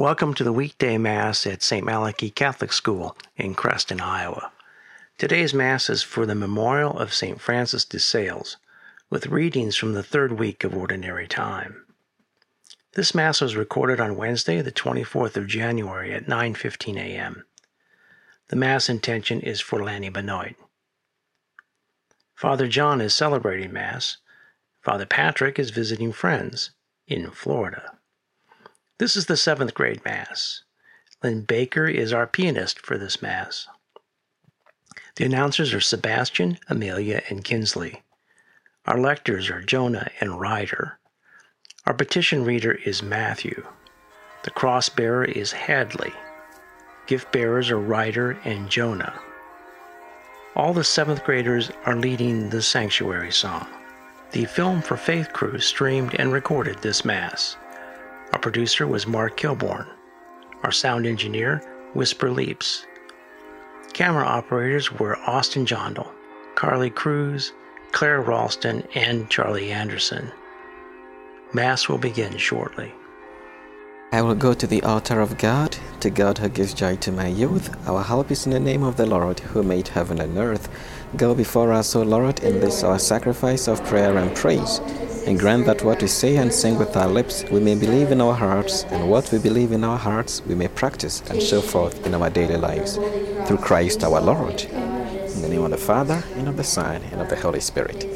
Welcome to the weekday Mass at St. Malachy Catholic School in Creston, Iowa. Today's Mass is for the memorial of St. Francis de Sales, with readings from the third week of Ordinary Time. This Mass was recorded on Wednesday, the 24th of January at 9:15 a.m. The Mass intention is for Lanny Benoit. Father John is celebrating Mass. Father Patrick is visiting friends in Florida. This is the seventh grade Mass. Lynn Baker is our pianist for this Mass. The announcers are Sebastian, Amelia, and Kinsley. Our lectors are Jonah and Ryder. Our petition reader is Matthew. The cross bearer is Hadley. Gift bearers are Ryder and Jonah. All the seventh graders are leading the sanctuary song. The Film for Faith crew streamed and recorded this Mass. Our producer was Mark Kilborn. Our sound engineer, Whisper Leaps. Camera operators were Austin Jondal, Carly Cruz, Claire Ralston, and Charlie Anderson. Mass will begin shortly. I will go to the altar of God, to God who gives joy to my youth. Our help is in the name of the Lord, who made heaven and earth. Go before us, O Lord, in this our sacrifice of prayer and praise and grant that what we say and sing with our lips we may believe in our hearts, and what we believe in our hearts we may practice and show forth in our daily lives. Through Christ our Lord. In the name of the Father, and of the Son, and of the Holy Spirit.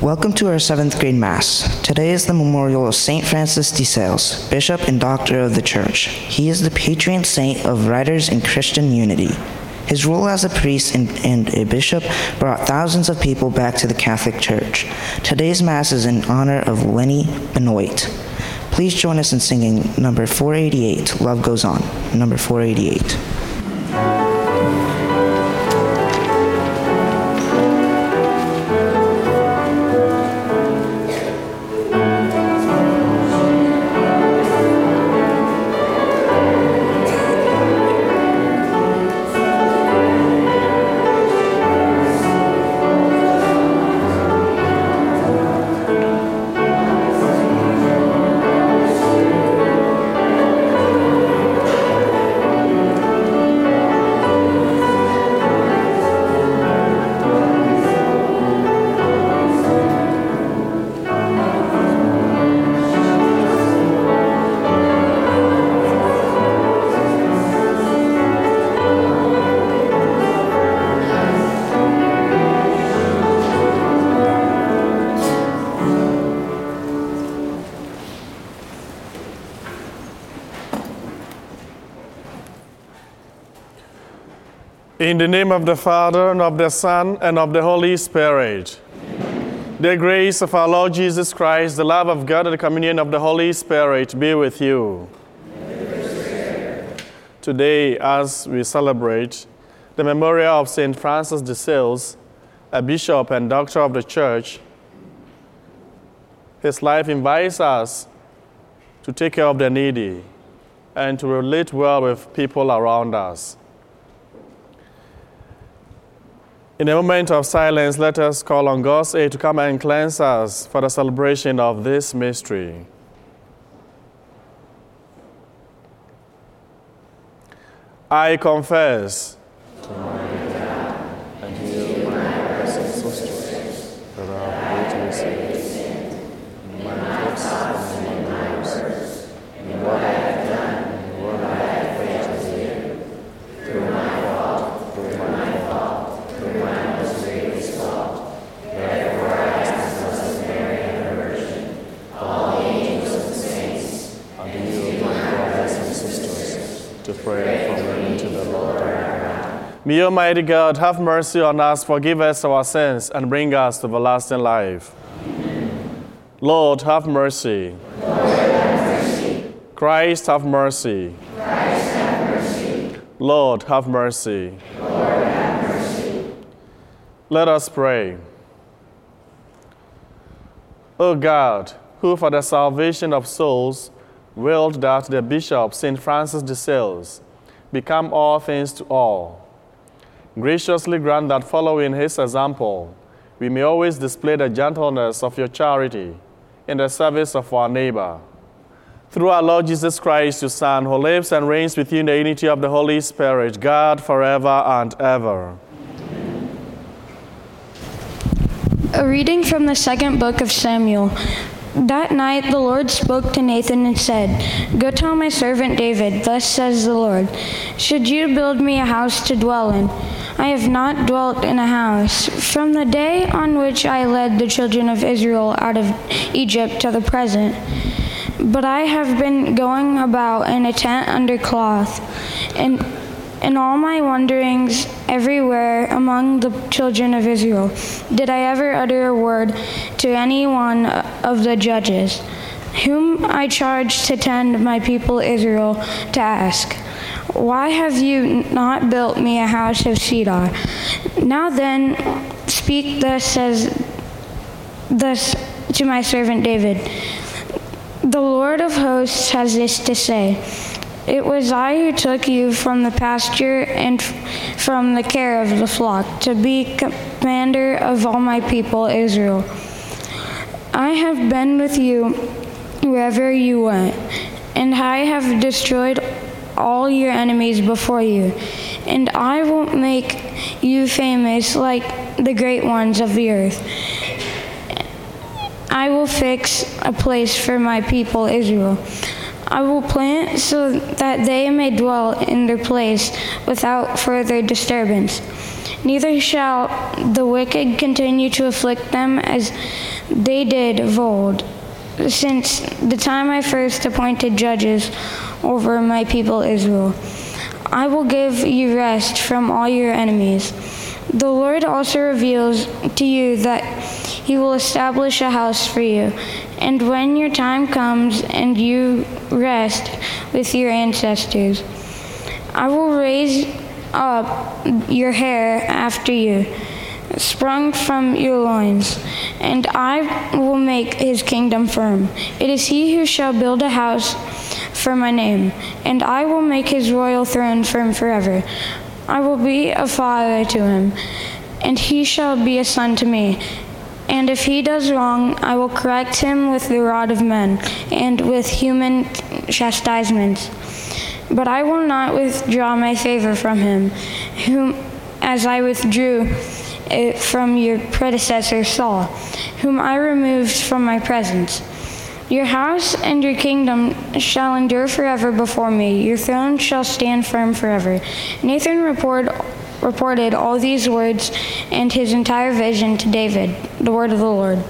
Welcome to our seventh grade Mass. Today is the memorial of St. Francis de Sales, Bishop and Doctor of the Church. He is the patron saint of writers in Christian unity. His role as a priest and, and, a bishop brought thousands of people back to the Catholic Church. Today's Mass is in honor of Lenny Benoit. Please join us in singing number 488, Love Goes On. Number 488. In the name of the Father, and of the Son, and of the Holy Spirit. The grace of our Lord Jesus Christ, the love of God, and the communion of the Holy Spirit be with you. Today, as we celebrate the memorial of St. Francis de Sales, a bishop and doctor of the church, his life invites us to take care of the needy and to relate well with people around us. In a moment of silence, let us call on God's aid to come and cleanse us for the celebration of this mystery. I confess May Almighty God have mercy on us, forgive us our sins, and bring us to everlasting life. Amen. Lord, have mercy. Lord, have mercy. Christ, have mercy. Christ, have mercy. Lord, have mercy. Lord, have mercy. Let us pray. O God, who for the salvation of souls willed that the Bishop St. Francis de Sales become all things to all graciously grant that following his example, we may always display the gentleness of your charity in the service of our neighbor. Through our Lord Jesus Christ, your Son, who lives and reigns with you in the unity of the Holy Spirit, God forever and ever. A reading from the second book of Samuel. That night the Lord spoke to Nathan and said, Go tell my servant David, Thus says the Lord, Should you build me a house to dwell in? I have not dwelt in a house from the day on which I led the children of Israel out of Egypt to the present. But I have been going about in a tent under cloth, and in all my wanderings everywhere among the children of Israel, did I ever utter a word to any one of the judges, whom I charged to tend my people Israel, to ask, Why have you not built me a house of cedar? Now then, speak thus says thus to my servant David. The Lord of hosts has this to say. It was I who took you from the pasture and from the care of the flock to be commander of all my people Israel. I have been with you wherever you went, and I have destroyed all your enemies before you, and I will make you famous like the great ones of the earth. I will fix a place for my people Israel. I will plant so that they may dwell in their place without further disturbance. Neither shall the wicked continue to afflict them as they did of old, since the time I first appointed judges over my people Israel. I will give you rest from all your enemies. The Lord also reveals to you that he will establish a house for you. And when your time comes and you rest with your ancestors, I will raise up your heir after you, sprung from your loins, and I will make his kingdom firm. It is he who shall build a house for my name, and I will make his royal throne firm forever. I will be a father to him, and he shall be a son to me. And if he does wrong, I will correct him with the rod of men and with human chastisements. But I will not withdraw my favor from him, whom, as I withdrew it from your predecessor Saul, whom I removed from my presence. Your house and your kingdom shall endure forever before me. Your throne shall stand firm forever. Nathan report, reported all these words and his entire vision to David, the word of the Lord.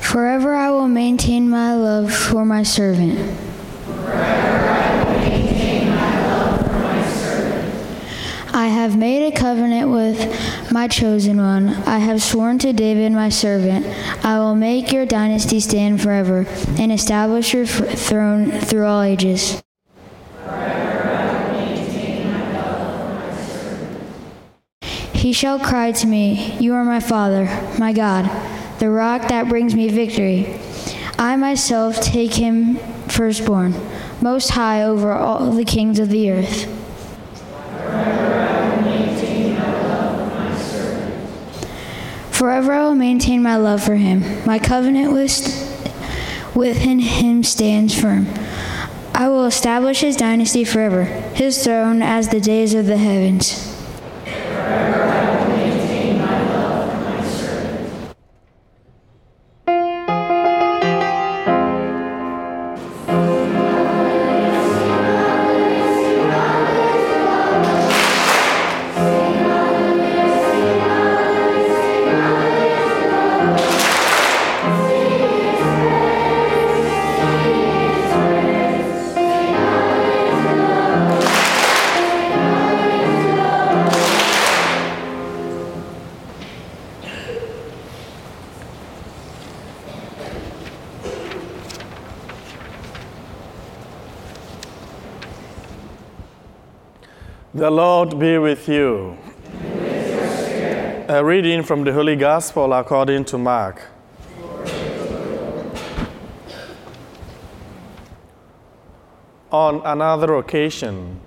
Forever I will maintain my love for my servant. I have made a covenant with my chosen one. I have sworn to David, my servant, I will make your dynasty stand forever and establish your throne through all ages. He shall cry to me, You are my Father, my God, the rock that brings me victory. I myself take him firstborn, most high over all the kings of the earth. Forever I will maintain my love for him. My covenant with, within him stands firm. I will establish his dynasty forever, his throne as the days of the heavens. The Lord be with you. A reading from the Holy Gospel according to Mark. On another occasion,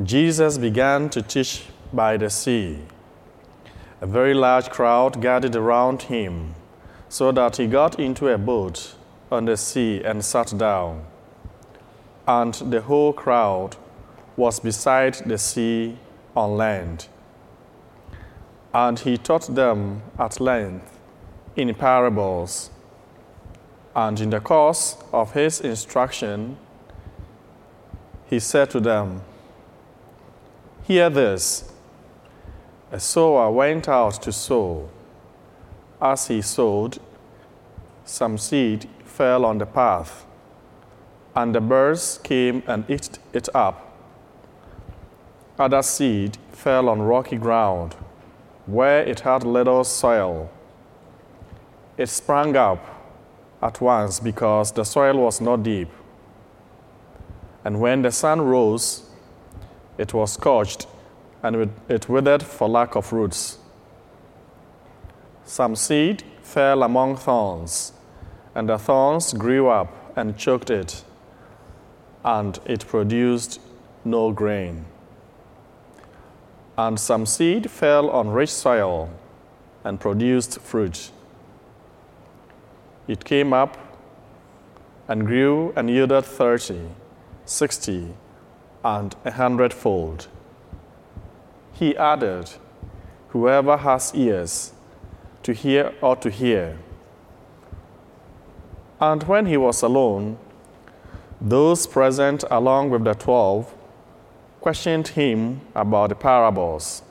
Jesus began to teach by the sea. A very large crowd gathered around him, so that he got into a boat on the sea and sat down. And the whole crowd was beside the sea on land. And he taught them at length in parables. And in the course of his instruction, he said to them, Hear this. A sower went out to sow. As he sowed, some seed fell on the path, and the birds came and ate it up. Other seed fell on rocky ground, where it had little soil. It sprang up at once because the soil was not deep. And when the sun rose, it was scorched and it withered for lack of roots. Some seed fell among thorns, and the thorns grew up and choked it, and it produced no grain. And some seed fell on rich soil and produced fruit. It came up and grew and yielded thirty, sixty, and a hundredfold. He added, Whoever has ears to hear ought to hear. And when he was alone, those present, along with the twelve, questioned him about the parables.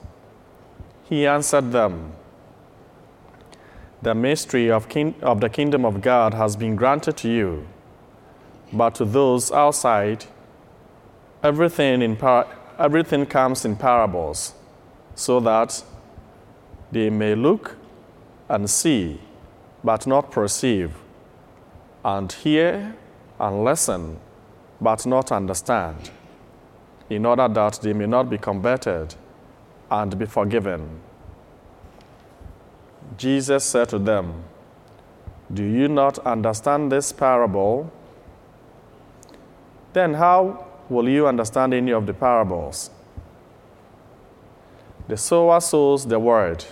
He answered them The mystery of, of the kingdom of God has been granted to you, but to those outside, everything, in par- everything comes in parables, so that they may look and see, but not perceive, and hear and listen, but not understand, in order that they may not be converted and be forgiven. Jesus said to them, Do you not understand this parable? Then how will you understand any of the parables? The sower sows the word.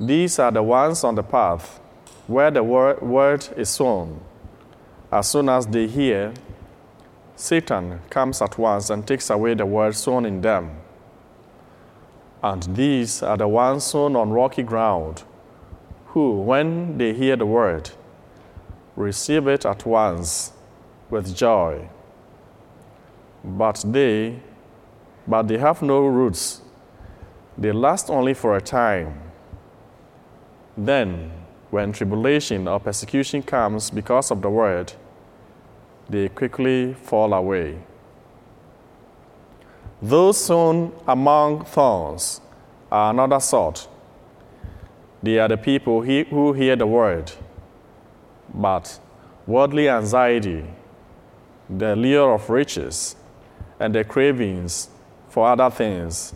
These are the ones on the path where the word, is sown. As soon as they hear, Satan comes at once and takes away the word sown in them. And these are the ones sown on rocky ground, who, when they hear the word, receive it at once with joy. But they, but they have no roots. They last only for a time. Then, when tribulation or persecution comes because of the word, they quickly fall away. Those sown among thorns are another sort. They are the people who hear the word, but worldly anxiety, the lure of riches, and the cravings for other things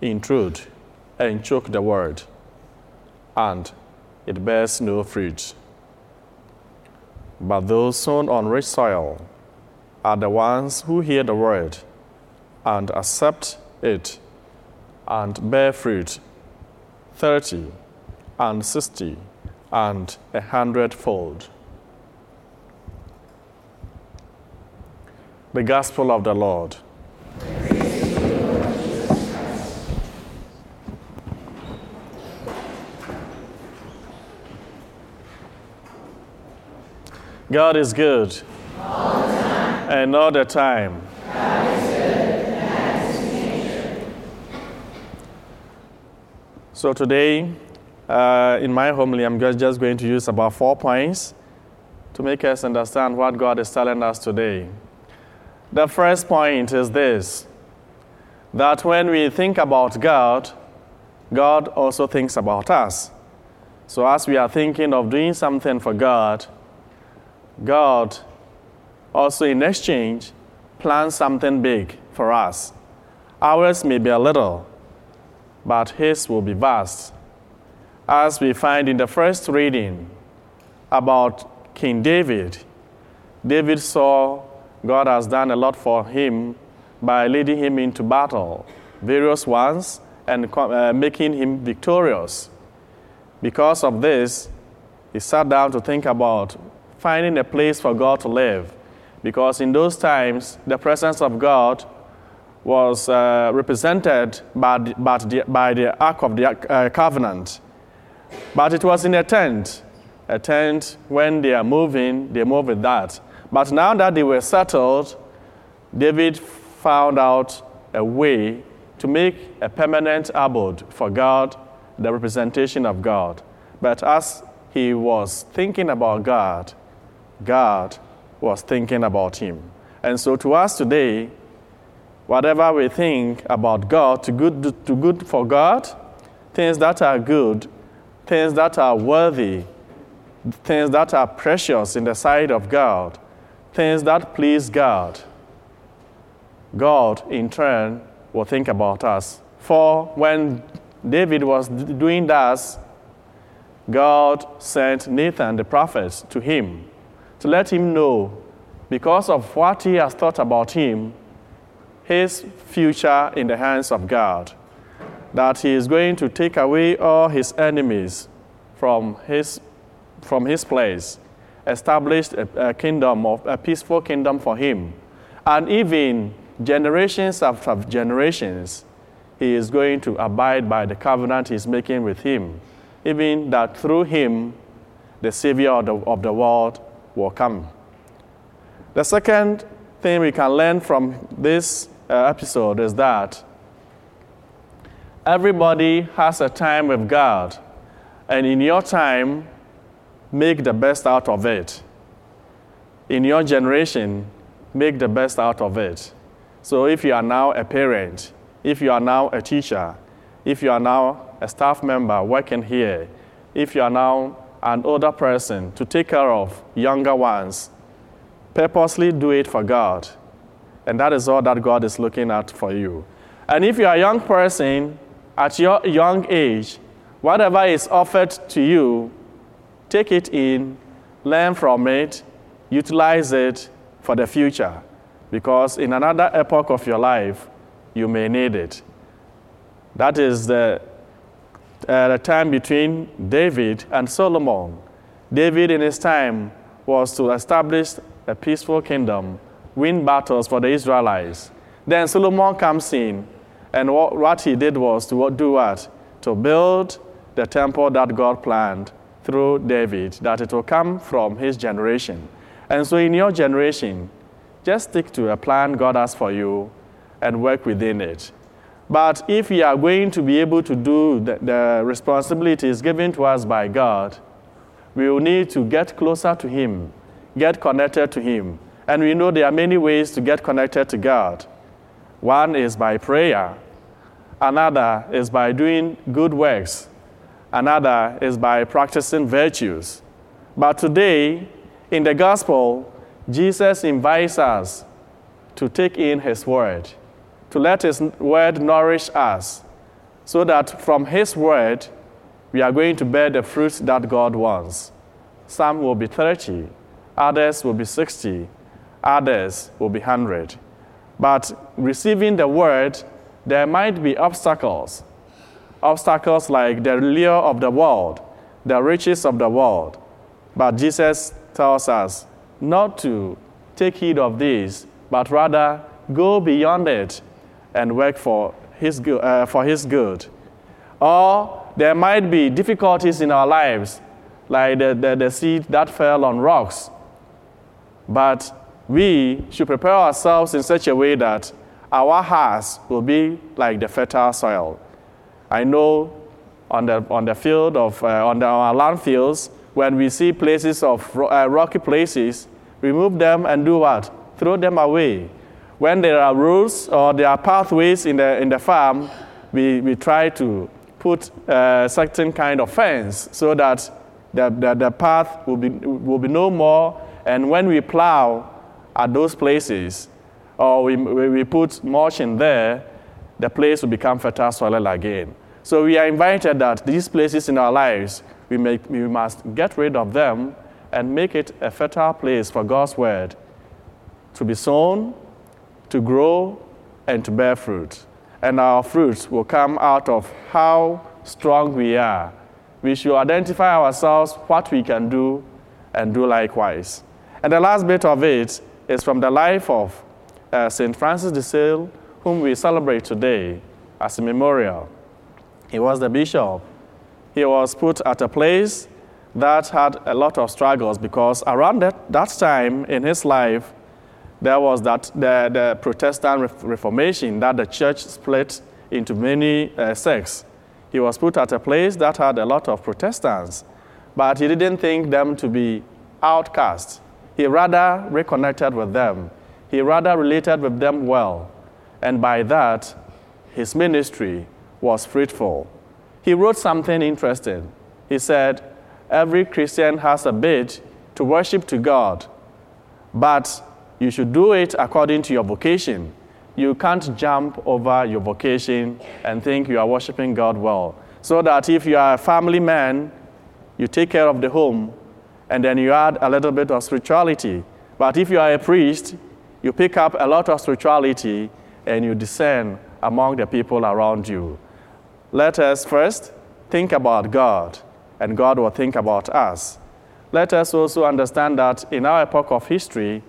intrude and choke the word, and it bears no fruit. But those sown on rich soil are the ones who hear the word and accept it and bear fruit thirty and sixty and a hundredfold. The Gospel of the Lord. God is good. And all the time. So today, uh, in my homily, I'm just going to use about four points to make us understand what God is telling us today. The first point is this that when we think about God, God also thinks about us. So, as we are thinking of doing something for God, God also, in exchange, plans something big for us. Ours may be a little, but His will be vast. As we find in the first reading about King David, David saw God has done a lot for him by leading him into battle, various ones, and uh, making him victorious. Because of this, he sat down to think about finding a place for God to live. Because in those times, the presence of God was uh, represented by the, by, the, by the Ark of the uh, Covenant. But it was in a tent. A tent, when they are moving, they move with that. But now that they were settled, David found out a way to make a permanent abode for God, the representation of God. But as he was thinking about God, God was thinking about him. And so to us today, whatever we think about God, to good, to good for God, things that are good, things that are worthy, things that are precious in the sight of God, things that please God, God in turn will think about us. For when David was doing that, God sent Nathan the prophet to him to let him know, because of what he has thought about him, his future in the hands of God, that he is going to take away all his enemies from his, from his place, establish a, a kingdom of a peaceful kingdom for him, and even generations after generations, he is going to abide by the covenant he's making with him, even that through him, the Savior of the, of the world will come. The second thing we can learn from this uh, episode is that everybody has a time with God, and in your time, make the best out of it. In your generation, make the best out of it. So if you are now a parent, if you are now a teacher, if you are now a staff member working here, if you are now an older person to take care of younger ones, purposely do it for God. And that is all that God is looking at for you. And if you are a young person at your young age, whatever is offered to you, take it in, learn from it, utilize it for the future because in another epoch of your life, you may need it. That is the, uh, the time between David and Solomon. David, in his time, was to establish a peaceful kingdom, win battles for the Israelites. Then Solomon comes in, and what, what he did was to do what? To build the temple that God planned through David, that it will come from his generation. And so, in your generation, just stick to a plan God has for you and work within it. But if we are going to be able to do the, the responsibilities given to us by God, we will need to get closer to Him, get connected to Him. And we know there are many ways to get connected to God. One is by prayer, another is by doing good works, another is by practicing virtues. But today, in the gospel, Jesus invites us to take in His Word, to let His Word nourish us, so that from His Word we are going to bear the fruit that God wants. Some will be 30, others will be 60, others will be 100. But receiving the Word, there might be obstacles. Obstacles like the lure of the world, the riches of the world. But Jesus tells us not to take heed of these, but rather go beyond it and work for his, uh, for his good. Or there might be difficulties in our lives, like the, the, the seed that fell on rocks. But we should prepare ourselves in such a way that our hearts will be like the fertile soil. I know on the, on the field of, uh, on the, our land fields, when we see places of uh, rocky places, remove them and do what? Throw them away. When there are rules or there are pathways in the, in the farm, we, we try to put a certain kind of fence so that the, the, the path will be, will be no more. And when we plow at those places, or we, we put mulch in there, the place will become fertile soil again. So we are invited that these places in our lives, we, make, we must get rid of them and make it a fertile place for God's word to be sown, to grow, and to bear fruit. And our fruits will come out of how strong we are. We should identify ourselves, what we can do, and do likewise. And the last bit of it is from the life of uh, St. Francis de Sales, whom we celebrate today as a memorial. He was the bishop. He was put at a place that had a lot of struggles because around that, that time in his life, there was that the, the Protestant Reformation that the church split into many uh, sects. He was put at a place that had a lot of Protestants, but he didn't think them to be outcasts. He rather reconnected with them. He rather related with them well. And by that, his ministry was fruitful. He wrote something interesting. He said, Every Christian has a bid to worship to God, but you should do it according to your vocation. You can't jump over your vocation and think you are worshiping God well. So that if you are a family man, you take care of the home, and then you add a little bit of spirituality. But if you are a priest, you pick up a lot of spirituality and you discern among the people around you. Let us first think about God, and God will think about us. Let us also understand that in our epoch of history,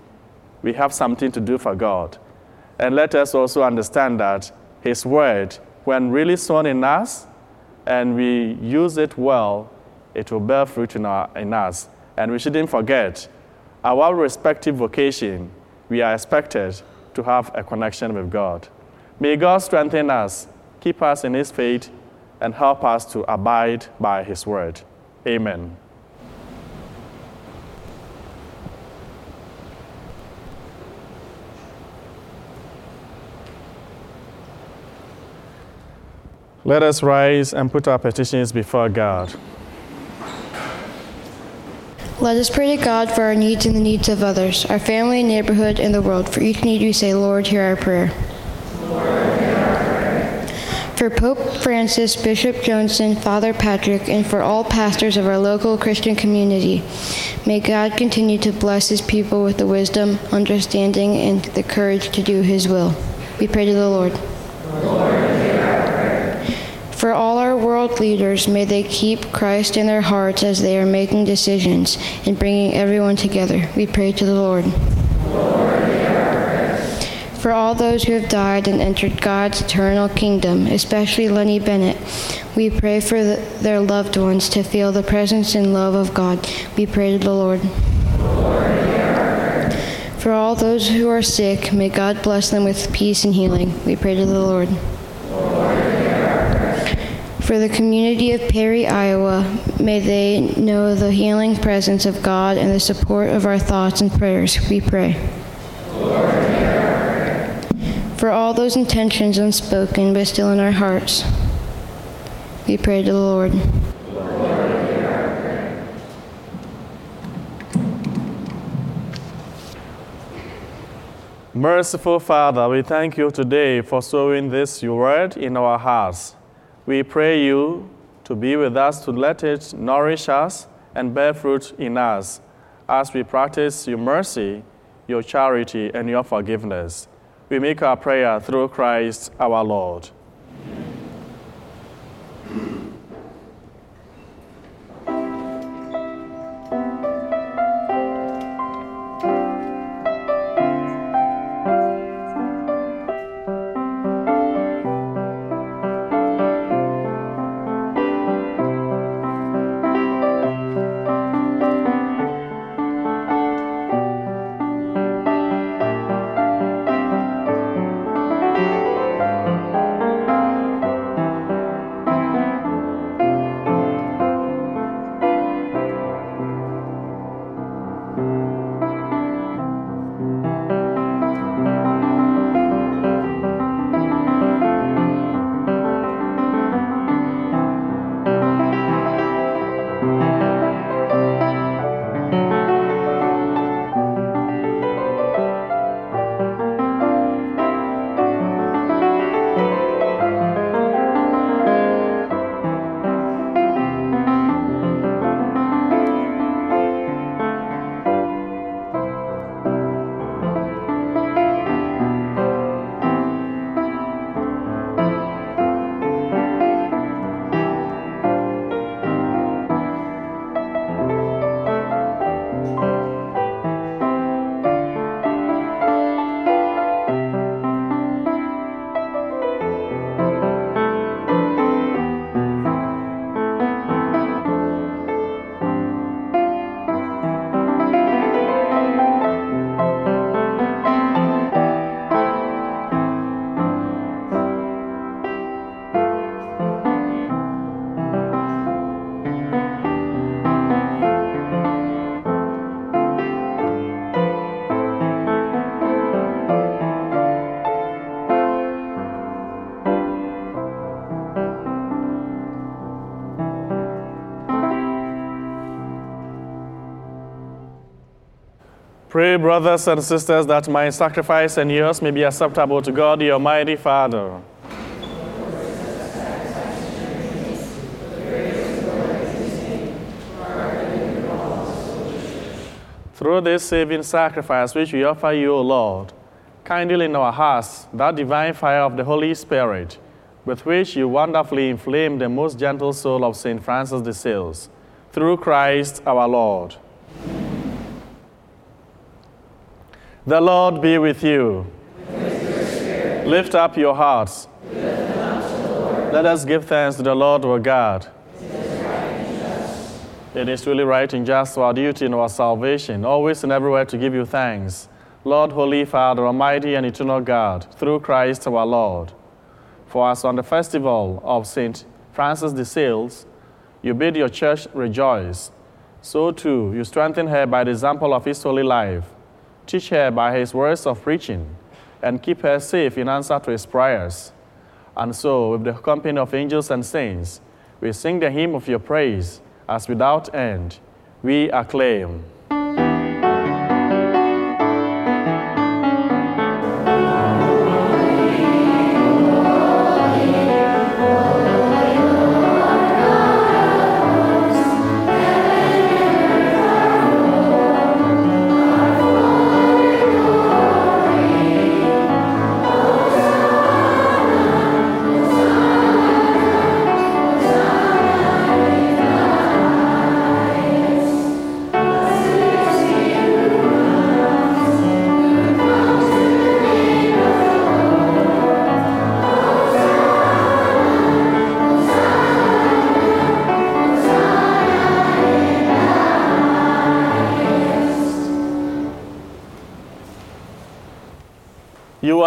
we have something to do for God. And let us also understand that His Word, when really sown in us and we use it well, it will bear fruit in, our, in us. And we shouldn't forget our respective vocation, we are expected to have a connection with God. May God strengthen us, keep us in His faith, and help us to abide by His word. Amen. Let us rise and put our petitions before God. Let us pray to God for our needs and the needs of others, our family, neighborhood, and the world. For each need we say, Lord, hear our prayer. For Pope Francis, Bishop Joensen, Father Patrick, and for all pastors of our local Christian community, may God continue to bless his people with the wisdom, understanding, and the courage to do his will. We pray to the Lord. For all our world leaders, may they keep Christ in their hearts as they are making decisions and bringing everyone together. We pray to the Lord. For all those who have died and entered God's eternal kingdom, especially Lenny Bennett, we pray for the, their loved ones to feel the presence and love of God. We pray to the Lord. For all those who are sick, may God bless them with peace and healing. We pray to the Lord. For the community of Perry, Iowa, may they know the healing presence of God and the support of our thoughts and prayers. We pray. For all those intentions unspoken but still in our hearts, we pray to the Lord. Merciful Father, we thank you today for sowing this your word in our hearts. We pray you to be with us, to let it nourish us and bear fruit in us as we practice your mercy, your charity, and your forgiveness. We make our prayer through Christ our Lord. Pray, brothers and sisters, that my sacrifice and yours may be acceptable to God, the Almighty Father. Through this saving sacrifice which we offer you, O Lord, kindle in our hearts that divine fire of the Holy Spirit, with which you wonderfully inflame the most gentle soul of St. Francis de Sales, through Christ our Lord. The Lord be with you. With Lift up your hearts. Let us give thanks to the Lord our God. It is really right and just our duty and our salvation, always and everywhere to give you thanks. Lord, Holy Father, Almighty and Eternal God, through Christ our Lord. For us on the festival of St. Francis de Sales, you bid your church rejoice, so too you strengthen her by the example of his holy life. Teach her by his words of preaching, and keep her safe in answer to his prayers. And so, with the company of angels and saints, we sing the hymn of your praise as without end we acclaim.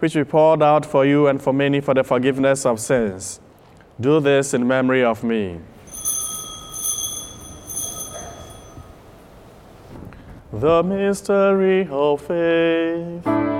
which we poured out for you and for many for the forgiveness of sins. Do this in memory of me. The mystery of faith.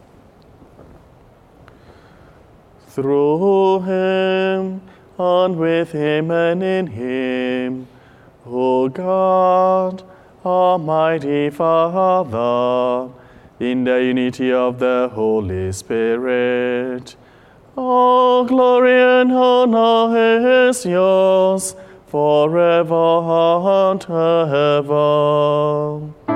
Through him, and with him, and in him, O God, Almighty Father, in the unity of the Holy Spirit, all glory and honor is yours forever and ever.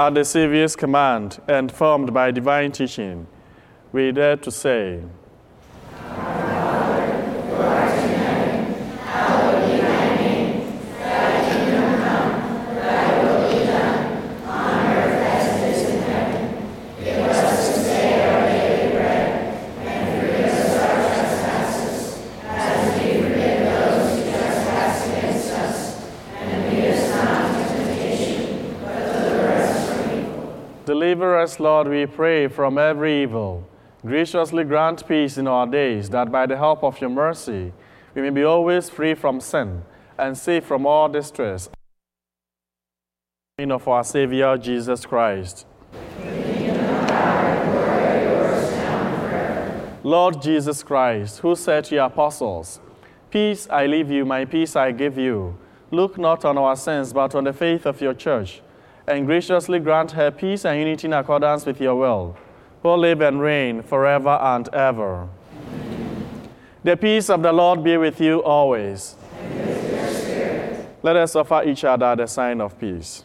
At the Savior's command and formed by divine teaching, we dare to say, Deliver us, Lord, we pray, from every evil. Graciously grant peace in our days, that by the help of your mercy we may be always free from sin and safe from all distress. In of our Savior Jesus Christ. Lord Jesus Christ, who said to your apostles, Peace I leave you, my peace I give you. Look not on our sins, but on the faith of your church and graciously grant her peace and unity in accordance with your will, who live and reign forever and ever. The peace of the Lord be with you always. Let us offer each other the sign of peace.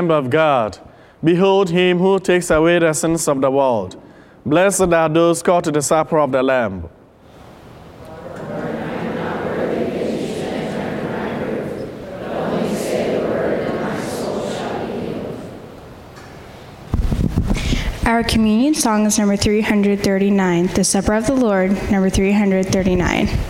Lamb of God. Behold him who takes away the sins of the world. Blessed are those called to the supper of the Lamb. Our communion song is number 339, The Supper of the Lord, number 339.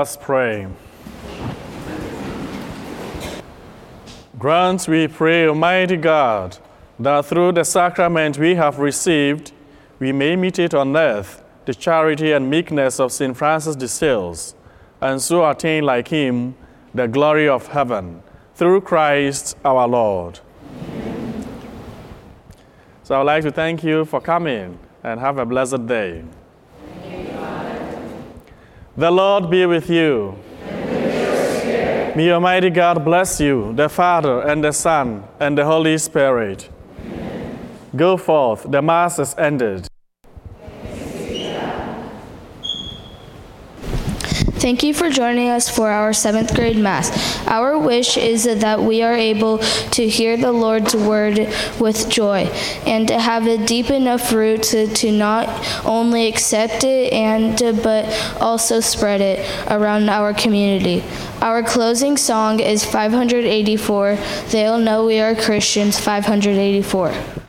Us pray. Grant, we pray, Almighty God, that through the sacrament we have received, we may imitate on earth the charity and meekness of St. Francis de Sales, and so attain like him the glory of heaven, through Christ our Lord. So I would like to thank you for coming and have a blessed day. The Lord be with you. May Almighty God bless you, the Father and the Son and the Holy Spirit. Go forth, the Mass is ended. Thank you for joining us for our seventh grade Mass. Our wish is that we are able to hear the Lord's word with joy and to have a deep enough root to, to not only accept it and but also spread it around our community. Our closing song is 584. They'll know we are Christians 584.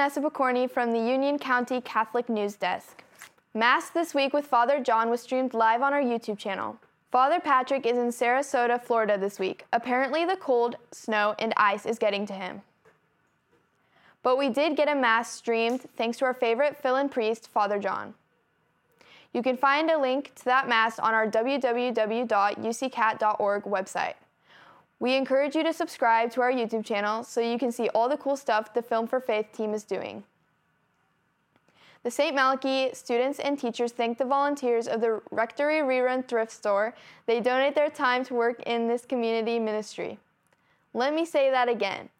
This is from the Union County Catholic News Desk. Mass this week with Father John was streamed live on our YouTube channel. Father Patrick is in Sarasota, Florida this week. Apparently, the cold, snow, and ice is getting to him. But we did get a Mass streamed thanks to our favorite fill in priest, Father John. You can find a link to that Mass on our www.uccat.org website. We encourage you to subscribe to our YouTube channel so you can see all the cool stuff the Film for Faith team is doing. The St. Malachy students and teachers thank the volunteers of the Rectory Rerun Thrift Store. They donate their time to work in this community ministry. Let me say that again.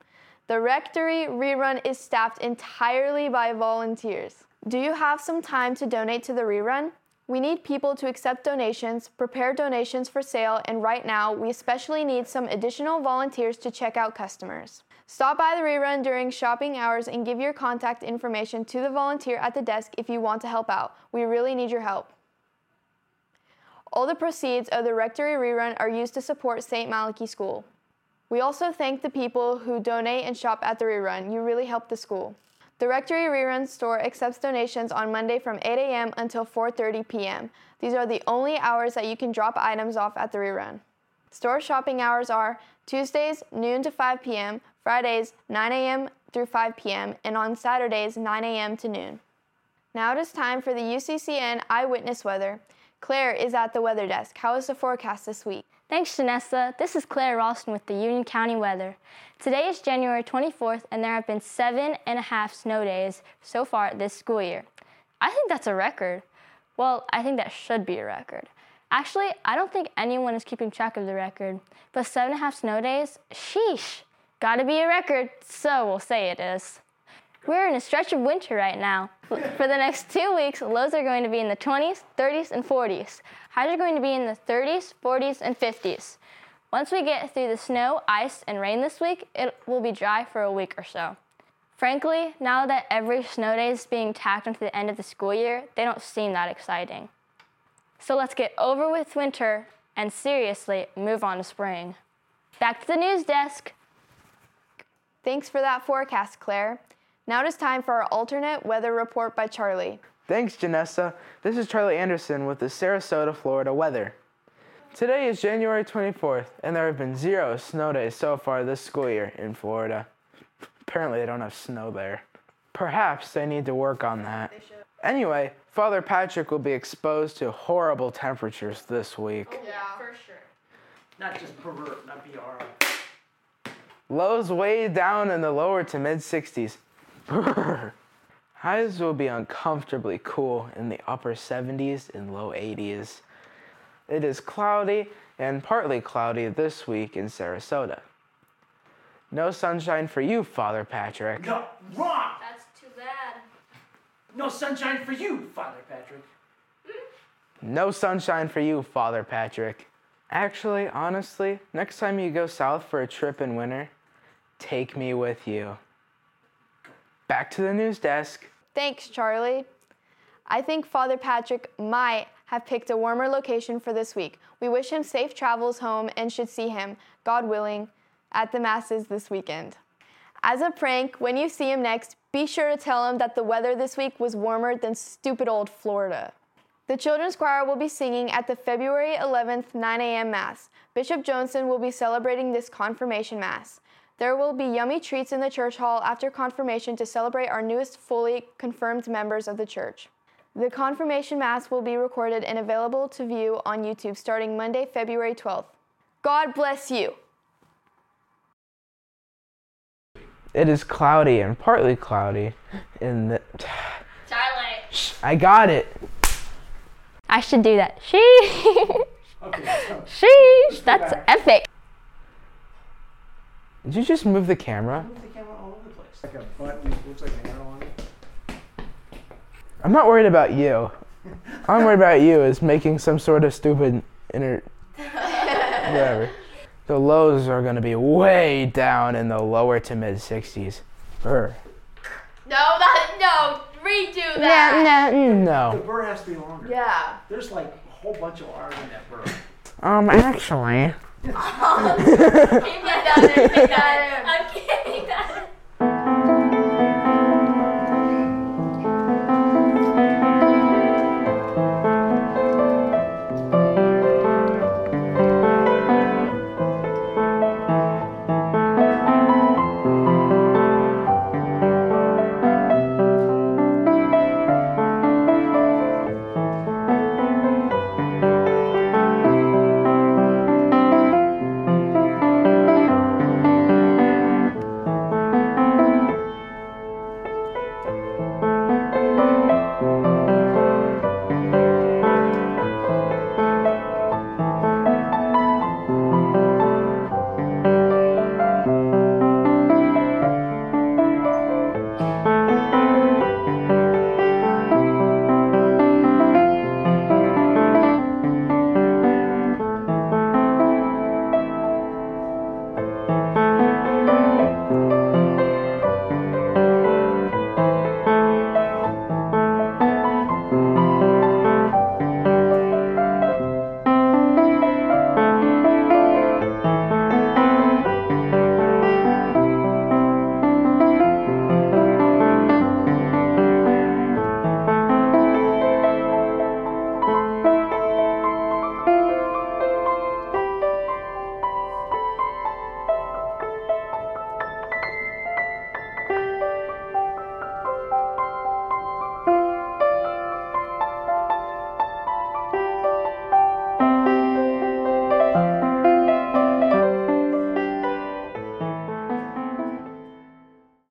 The Rectory Rerun is staffed entirely by volunteers. Do you have some time to donate to the rerun? We need people to accept donations, prepare donations for sale, and right now, we especially need some additional volunteers to check out customers. Stop by the rerun during shopping hours and give your contact information to the volunteer at the desk if you want to help out. We really need your help. All the proceeds of the Rectory rerun are used to support St. Malachy School. We also thank the people who donate and shop at the rerun. You really help the school. The Rectory Rerun store accepts donations on Monday from 8 a.m. until 4:30 p.m. These are the only hours that you can drop items off at the rerun. Store shopping hours are Tuesdays noon to 5 p.m., Fridays 9 a.m. through 5 p.m., and on Saturdays 9 a.m. to noon. Now it is time for the UCCN eyewitness weather. Claire is at the weather desk. How is the forecast this week? Thanks, Janessa. This is Claire Ralston with the Union County weather. Today is January 24th, and there have been seven and a half snow days so far this school year. I think that's a record. Well, I think that should be a record. Actually, I don't think anyone is keeping track of the record, but seven and a half snow days? Sheesh! Gotta be a record, so we'll say it is. We're in a stretch of winter right now. For the next two weeks, lows are going to be in the 20s, 30s, and 40s. Highs are going to be in the 30s, 40s, and 50s. Once we get through the snow, ice, and rain this week, it will be dry for a week or so. Frankly, now that every snow day is being tacked onto the end of the school year, they don't seem that exciting. So let's get over with winter and seriously move on to spring. Back to the news desk. Thanks for that forecast, Claire. Now it is time for our alternate weather report by Charlie. Thanks, Janessa. This is Charlie Anderson with the Sarasota, Florida weather. Today is January 24th, and there have been zero snow days so far this school year in Florida. Apparently, they don't have snow there. Perhaps they need to work on that. Anyway, Father Patrick will be exposed to horrible temperatures this week. Oh, yeah, for sure. Not just pervert, not BR. Lows way down in the lower to mid 60s. Highs will be uncomfortably cool in the upper 70s and low 80s. It is cloudy and partly cloudy this week in Sarasota. No sunshine for you, Father Patrick. No, wrong! That's too bad. No sunshine for you, Father Patrick. Hmm? No sunshine for you, Father Patrick. Actually, honestly, next time you go south for a trip in winter, take me with you. Back to the news desk. Thanks, Charlie. I think Father Patrick might have picked a warmer location for this week. We wish him safe travels home and should see him, God willing, at the Masses this weekend. As a prank, when you see him next, be sure to tell him that the weather this week was warmer than stupid old Florida. The children's choir will be singing at the February 11th 9 a.m. Mass. Bishop Joensen will be celebrating this confirmation Mass. There will be yummy treats in the church hall after confirmation to celebrate our newest fully confirmed members of the church. The confirmation Mass will be recorded and available to view on YouTube starting Monday, February 12th. God bless you. It is cloudy and partly cloudy in the. Charlie. I got it. I should do that. Sheesh. Okay, Sheesh. That's epic. Did you just move the camera? Move the camera all over the place. Like a button, looks like an arrow on it. I'm not worried about you. I'm worried about you is making some sort of stupid inner whatever. The lows are gonna be way down in the lower to mid 60s. Brr. No, that no, redo that. No, no, no. The no. burr has to be longer. Yeah. There's like a whole bunch of R's in that burr. Um, actually, I'm kidding.